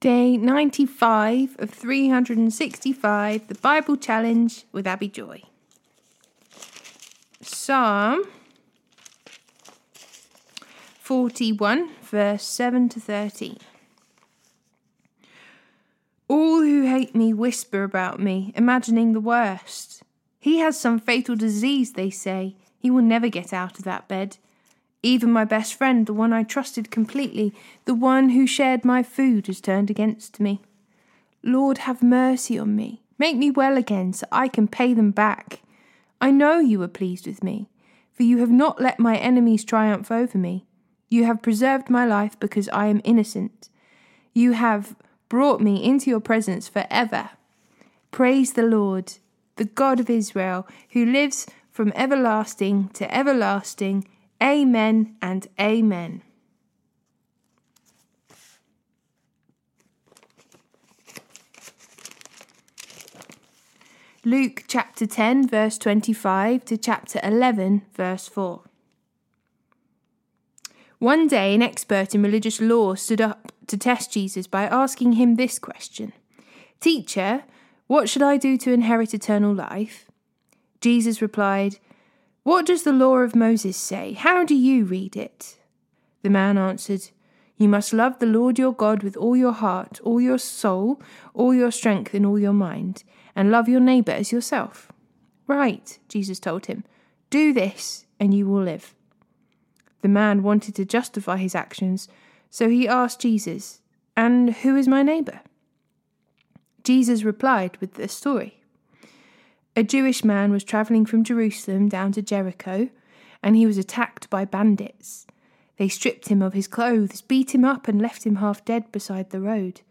Day 95 of 365, the Bible Challenge with Abi Joy. Psalm 41, verse 7 to 13. All who hate me whisper about me, imagining the worst. He has some fatal disease, they say. He will never get out of that bed. Even my best friend, the one I trusted completely, the one who shared my food, has turned against me. Lord, have mercy on me. Make me well again so I can pay them back. I know you are pleased with me, for you have not let my enemies triumph over me. You have preserved my life because I am innocent. You have brought me into your presence forever. Praise the Lord, the God of Israel, who lives from everlasting to everlasting. Amen and amen. Luke chapter 10, verse 25 to chapter 11, verse 4. One day, an expert in religious law stood up to test Jesus by asking him this question Teacher, what should I do to inherit eternal life? Jesus replied, what does the law of Moses say? How do you read it? The man answered, You must love the Lord your God with all your heart, all your soul, all your strength, and all your mind, and love your neighbour as yourself. Right, Jesus told him, do this, and you will live. The man wanted to justify his actions, so he asked Jesus, And who is my neighbour? Jesus replied with the story. A Jewish man was travelling from Jerusalem down to Jericho, and he was attacked by bandits. They stripped him of his clothes, beat him up, and left him half dead beside the road.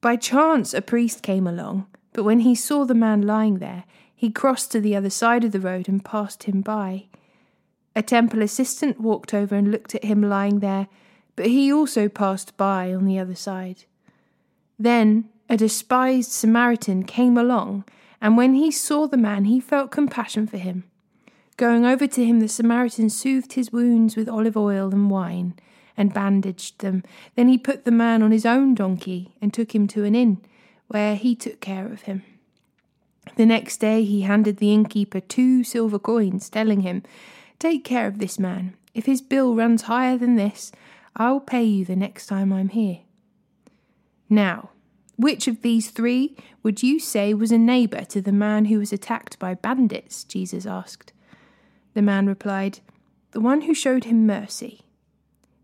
By chance, a priest came along, but when he saw the man lying there, he crossed to the other side of the road and passed him by. A temple assistant walked over and looked at him lying there, but he also passed by on the other side. Then a despised Samaritan came along and when he saw the man, he felt compassion for him. Going over to him, the Samaritan soothed his wounds with olive oil and wine and bandaged them. Then he put the man on his own donkey and took him to an inn, where he took care of him. The next day he handed the innkeeper two silver coins, telling him, Take care of this man. If his bill runs higher than this, I'll pay you the next time I'm here. Now, which of these three would you say was a neighbour to the man who was attacked by bandits? Jesus asked. The man replied, The one who showed him mercy.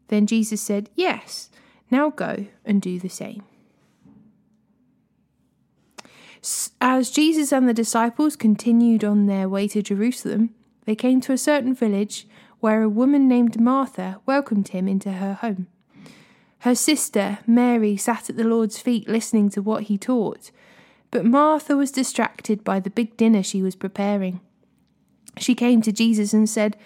Then Jesus said, Yes, now go and do the same. As Jesus and the disciples continued on their way to Jerusalem, they came to a certain village where a woman named Martha welcomed him into her home. Her sister, Mary, sat at the Lord's feet listening to what he taught, but Martha was distracted by the big dinner she was preparing. She came to Jesus and said,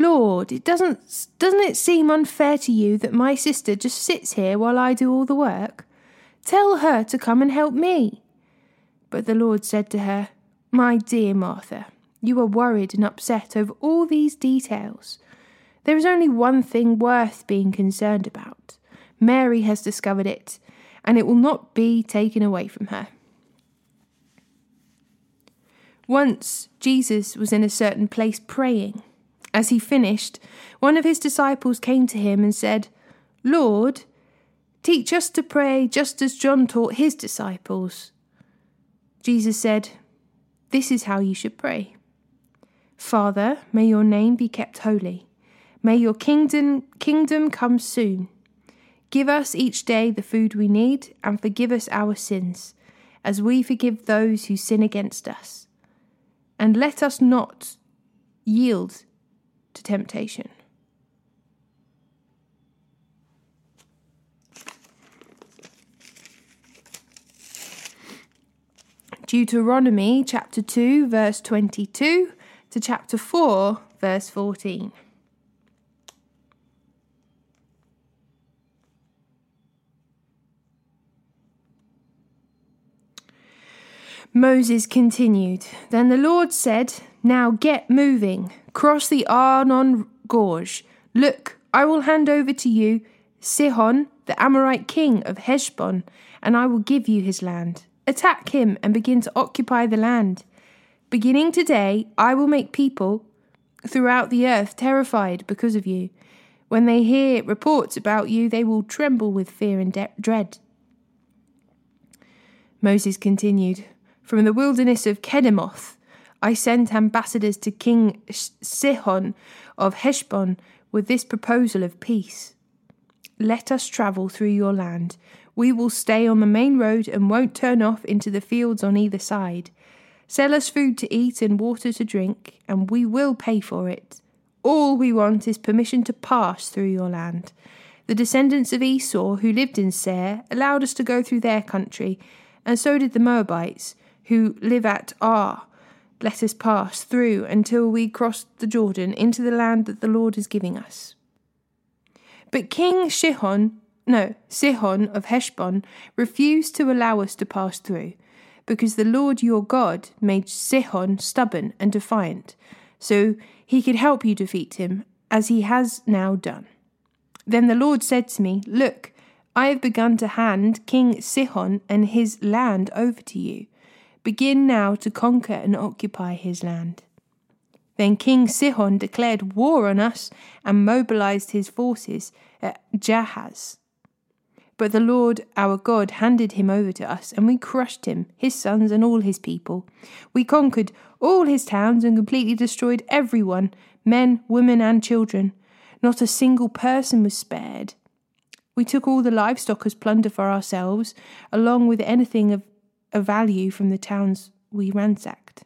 Lord, it doesn't doesn't it seem unfair to you that my sister just sits here while I do all the work? Tell her to come and help me. But the Lord said to her, My dear Martha, you are worried and upset over all these details. There is only one thing worth being concerned about. Mary has discovered it, and it will not be taken away from her. Once Jesus was in a certain place praying. As he finished, one of his disciples came to him and said, Lord, teach us to pray just as John taught his disciples. Jesus said, This is how you should pray. Father, may your name be kept holy. May your kingdom, kingdom come soon. Give us each day the food we need, and forgive us our sins, as we forgive those who sin against us. And let us not yield to temptation. Deuteronomy chapter 2, verse 22 to chapter 4, verse 14. Moses continued, Then the Lord said, Now get moving, cross the Arnon Gorge. Look, I will hand over to you Sihon, the Amorite king of Heshbon, and I will give you his land. Attack him and begin to occupy the land. Beginning today, I will make people throughout the earth terrified because of you. When they hear reports about you, they will tremble with fear and de- dread. Moses continued From the wilderness of Kedemoth, I sent ambassadors to King Sihon of Heshbon with this proposal of peace. Let us travel through your land. We will stay on the main road and won't turn off into the fields on either side. Sell us food to eat and water to drink, and we will pay for it. All we want is permission to pass through your land. The descendants of Esau who lived in Seir allowed us to go through their country, and so did the Moabites who live at Ar. Let us pass through until we cross the Jordan into the land that the Lord is giving us. But King Shihon, no, Sihon of Heshbon, refused to allow us to pass through because the Lord your God made Sihon stubborn and defiant, so he could help you defeat him, as he has now done. Then the Lord said to me, Look, I have begun to hand King Sihon and his land over to you. Begin now to conquer and occupy his land. Then King Sihon declared war on us and mobilized his forces at Jahaz. But the Lord our God handed him over to us, and we crushed him, his sons, and all his people. We conquered all his towns and completely destroyed everyone men, women, and children. Not a single person was spared. We took all the livestock as plunder for ourselves, along with anything of, of value from the towns we ransacked.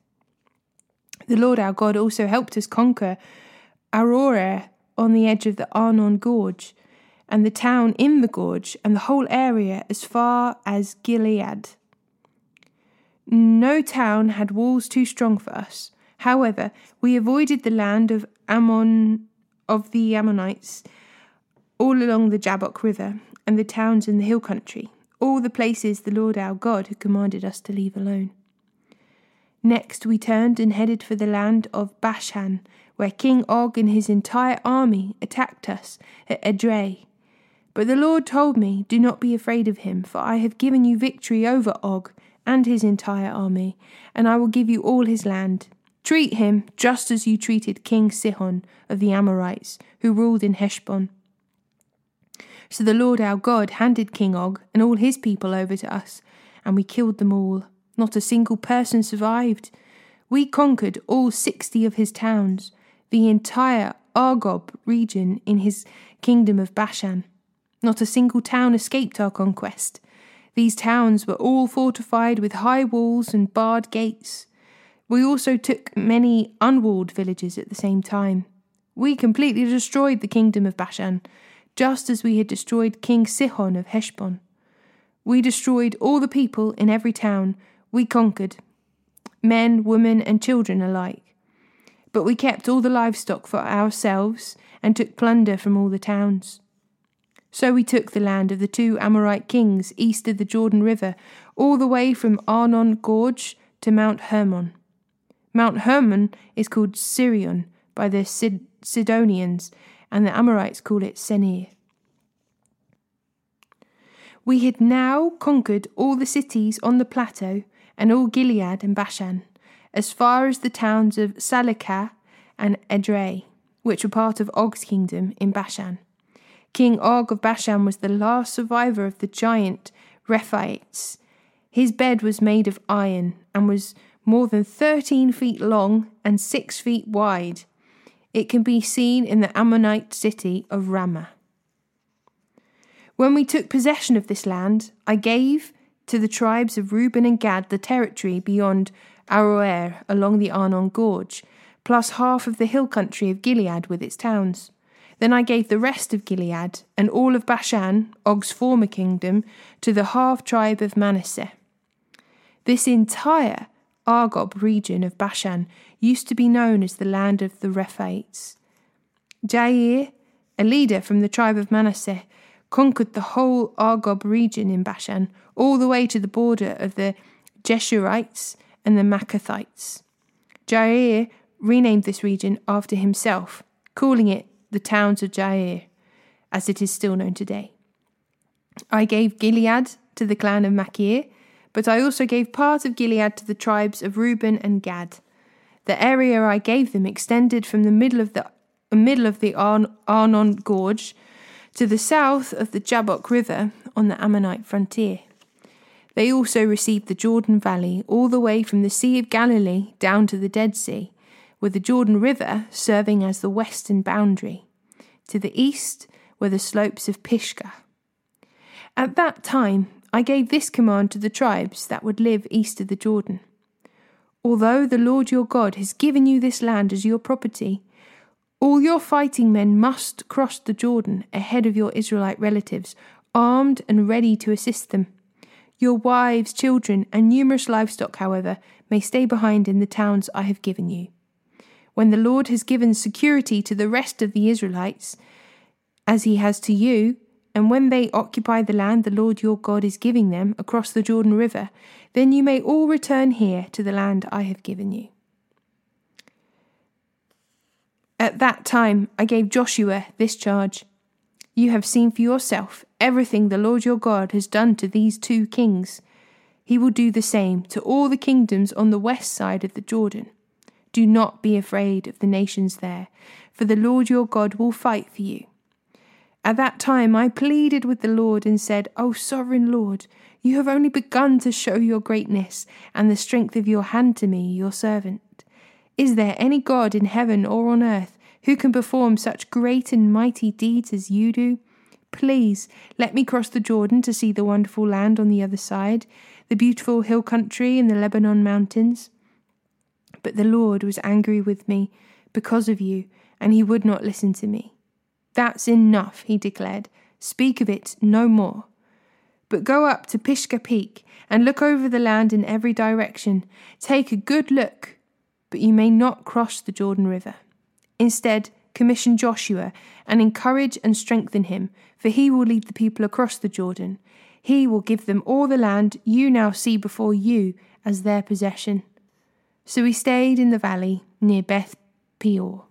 The Lord our God also helped us conquer Aroer on the edge of the Arnon Gorge and the town in the gorge, and the whole area as far as Gilead. No town had walls too strong for us. However, we avoided the land of Ammon of the Ammonites all along the Jabbok River and the towns in the hill country, all the places the Lord our God had commanded us to leave alone. Next we turned and headed for the land of Bashan, where King Og and his entire army attacked us at Edrei. But the Lord told me, Do not be afraid of him, for I have given you victory over Og and his entire army, and I will give you all his land. Treat him just as you treated King Sihon of the Amorites, who ruled in Heshbon. So the Lord our God handed King Og and all his people over to us, and we killed them all. Not a single person survived. We conquered all sixty of his towns, the entire Argob region in his kingdom of Bashan. Not a single town escaped our conquest. These towns were all fortified with high walls and barred gates. We also took many unwalled villages at the same time. We completely destroyed the kingdom of Bashan, just as we had destroyed King Sihon of Heshbon. We destroyed all the people in every town. We conquered, men, women, and children alike. But we kept all the livestock for ourselves and took plunder from all the towns. So we took the land of the two Amorite kings east of the Jordan River, all the way from Arnon Gorge to Mount Hermon. Mount Hermon is called Sirion by the Sid- Sidonians, and the Amorites call it Senir. We had now conquered all the cities on the plateau and all Gilead and Bashan, as far as the towns of Salecah and Edrei, which were part of Og's kingdom in Bashan. King Og of Bashan was the last survivor of the giant Rephaites. His bed was made of iron and was more than 13 feet long and 6 feet wide. It can be seen in the Ammonite city of Rabbah. When we took possession of this land, I gave to the tribes of Reuben and Gad the territory beyond Aroer along the Arnon Gorge, plus half of the hill country of Gilead with its towns. Then I gave the rest of Gilead and all of Bashan, Og's former kingdom, to the half tribe of Manasseh. This entire Argob region of Bashan used to be known as the land of the Rephaites. Jair, a leader from the tribe of Manasseh, conquered the whole Argob region in Bashan, all the way to the border of the Geshurites and the Maacathites. Jair renamed this region after himself, calling it the towns of Jair, as it is still known today. I gave Gilead to the clan of Machir, but I also gave part of Gilead to the tribes of Reuben and Gad. The area I gave them extended from the middle of the middle of the Arnon Gorge to the south of the Jabbok River on the Ammonite frontier. They also received the Jordan Valley all the way from the Sea of Galilee down to the Dead Sea, with the Jordan River serving as the western boundary. To the east were the slopes of Pisgah. At that time, I gave this command to the tribes that would live east of the Jordan. Although the Lord your God has given you this land as your property, all your fighting men must cross the Jordan ahead of your Israelite relatives, armed and ready to assist them. Your wives, children, and numerous livestock, however, may stay behind in the towns I have given you. When the Lord has given security to the rest of the Israelites, as he has to you, and when they occupy the land the Lord your God is giving them across the Jordan River, then you may all return here to the land I have given you. At that time I gave Joshua this charge You have seen for yourself everything the Lord your God has done to these two kings. He will do the same to all the kingdoms on the west side of the Jordan. Do not be afraid of the nations there, for the Lord your God will fight for you. At that time I pleaded with the Lord and said, O sovereign Lord, you have only begun to show your greatness and the strength of your hand to me, your servant. Is there any God in heaven or on earth who can perform such great and mighty deeds as you do? Please let me cross the Jordan to see the wonderful land on the other side, the beautiful hill country and the Lebanon mountains. But the Lord was angry with me because of you, and he would not listen to me. That's enough, he declared. Speak of it no more. But go up to Pisgah Peak and look over the land in every direction. Take a good look, but you may not cross the Jordan River. Instead, commission Joshua and encourage and strengthen him, for he will lead the people across the Jordan. He will give them all the land you now see before you as their possession. So he stayed in the valley near Beth Peor.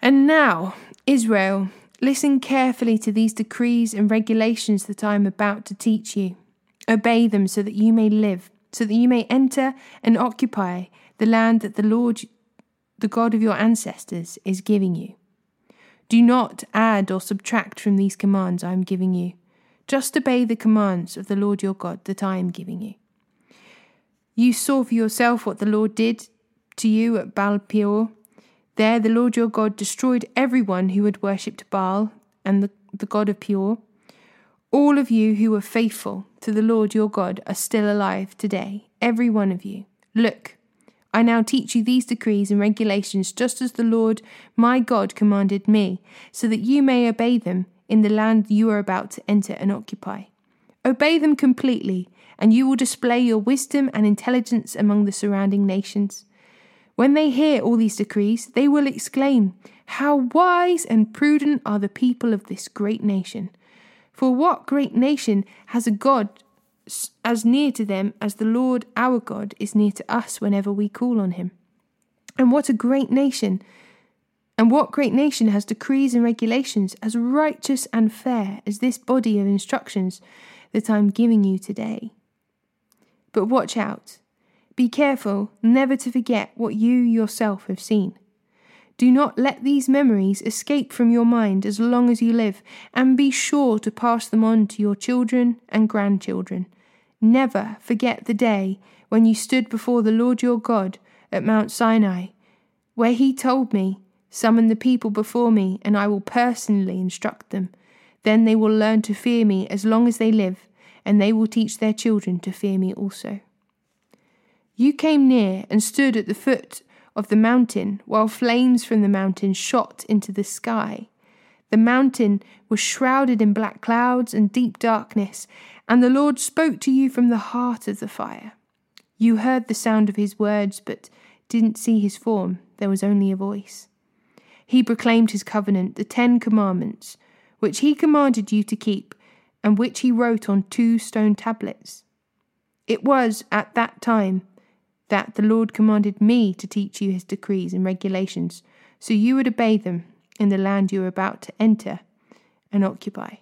And now, Israel, listen carefully to these decrees and regulations that I am about to teach you. Obey them so that you may live, so that you may enter and occupy the land that the Lord, the God of your ancestors, is giving you. Do not add or subtract from these commands I am giving you. Just obey the commands of the Lord your God that I am giving you. You saw for yourself what the Lord did to you at Baal Peor there the Lord your God destroyed everyone who had worshipped Baal and the, the God of Peor. All of you who were faithful to the Lord your God are still alive today, every one of you. Look, I now teach you these decrees and regulations just as the Lord my God commanded me, so that you may obey them in the land you are about to enter and occupy. Obey them completely, and you will display your wisdom and intelligence among the surrounding nations. When they hear all these decrees, they will exclaim, How wise and prudent are the people of this great nation! For what great nation has a God as near to them as the Lord our God is near to us whenever we call on him? And what a great nation! And what great nation has decrees and regulations as righteous and fair as this body of instructions that I'm giving you today? But watch out be careful never to forget what you yourself have seen. Do not let these memories escape from your mind as long as you live, and be sure to pass them on to your children and grandchildren. Never forget the day when you stood before the Lord your God at Mount Sinai, where he told me, Summon the people before me, and I will personally instruct them. Then they will learn to fear me as long as they live, and they will teach their children to fear me also. You came near and stood at the foot of the mountain, while flames from the mountain shot into the sky. The mountain was shrouded in black clouds and deep darkness, and the Lord spoke to you from the heart of the fire. You heard the sound of his words, but didn't see his form, there was only a voice. He proclaimed his covenant, the Ten Commandments, which he commanded you to keep, and which he wrote on two stone tablets. It was at that time that the Lord commanded me to teach you his decrees and regulations, so you would obey them in the land you are about to enter and occupy.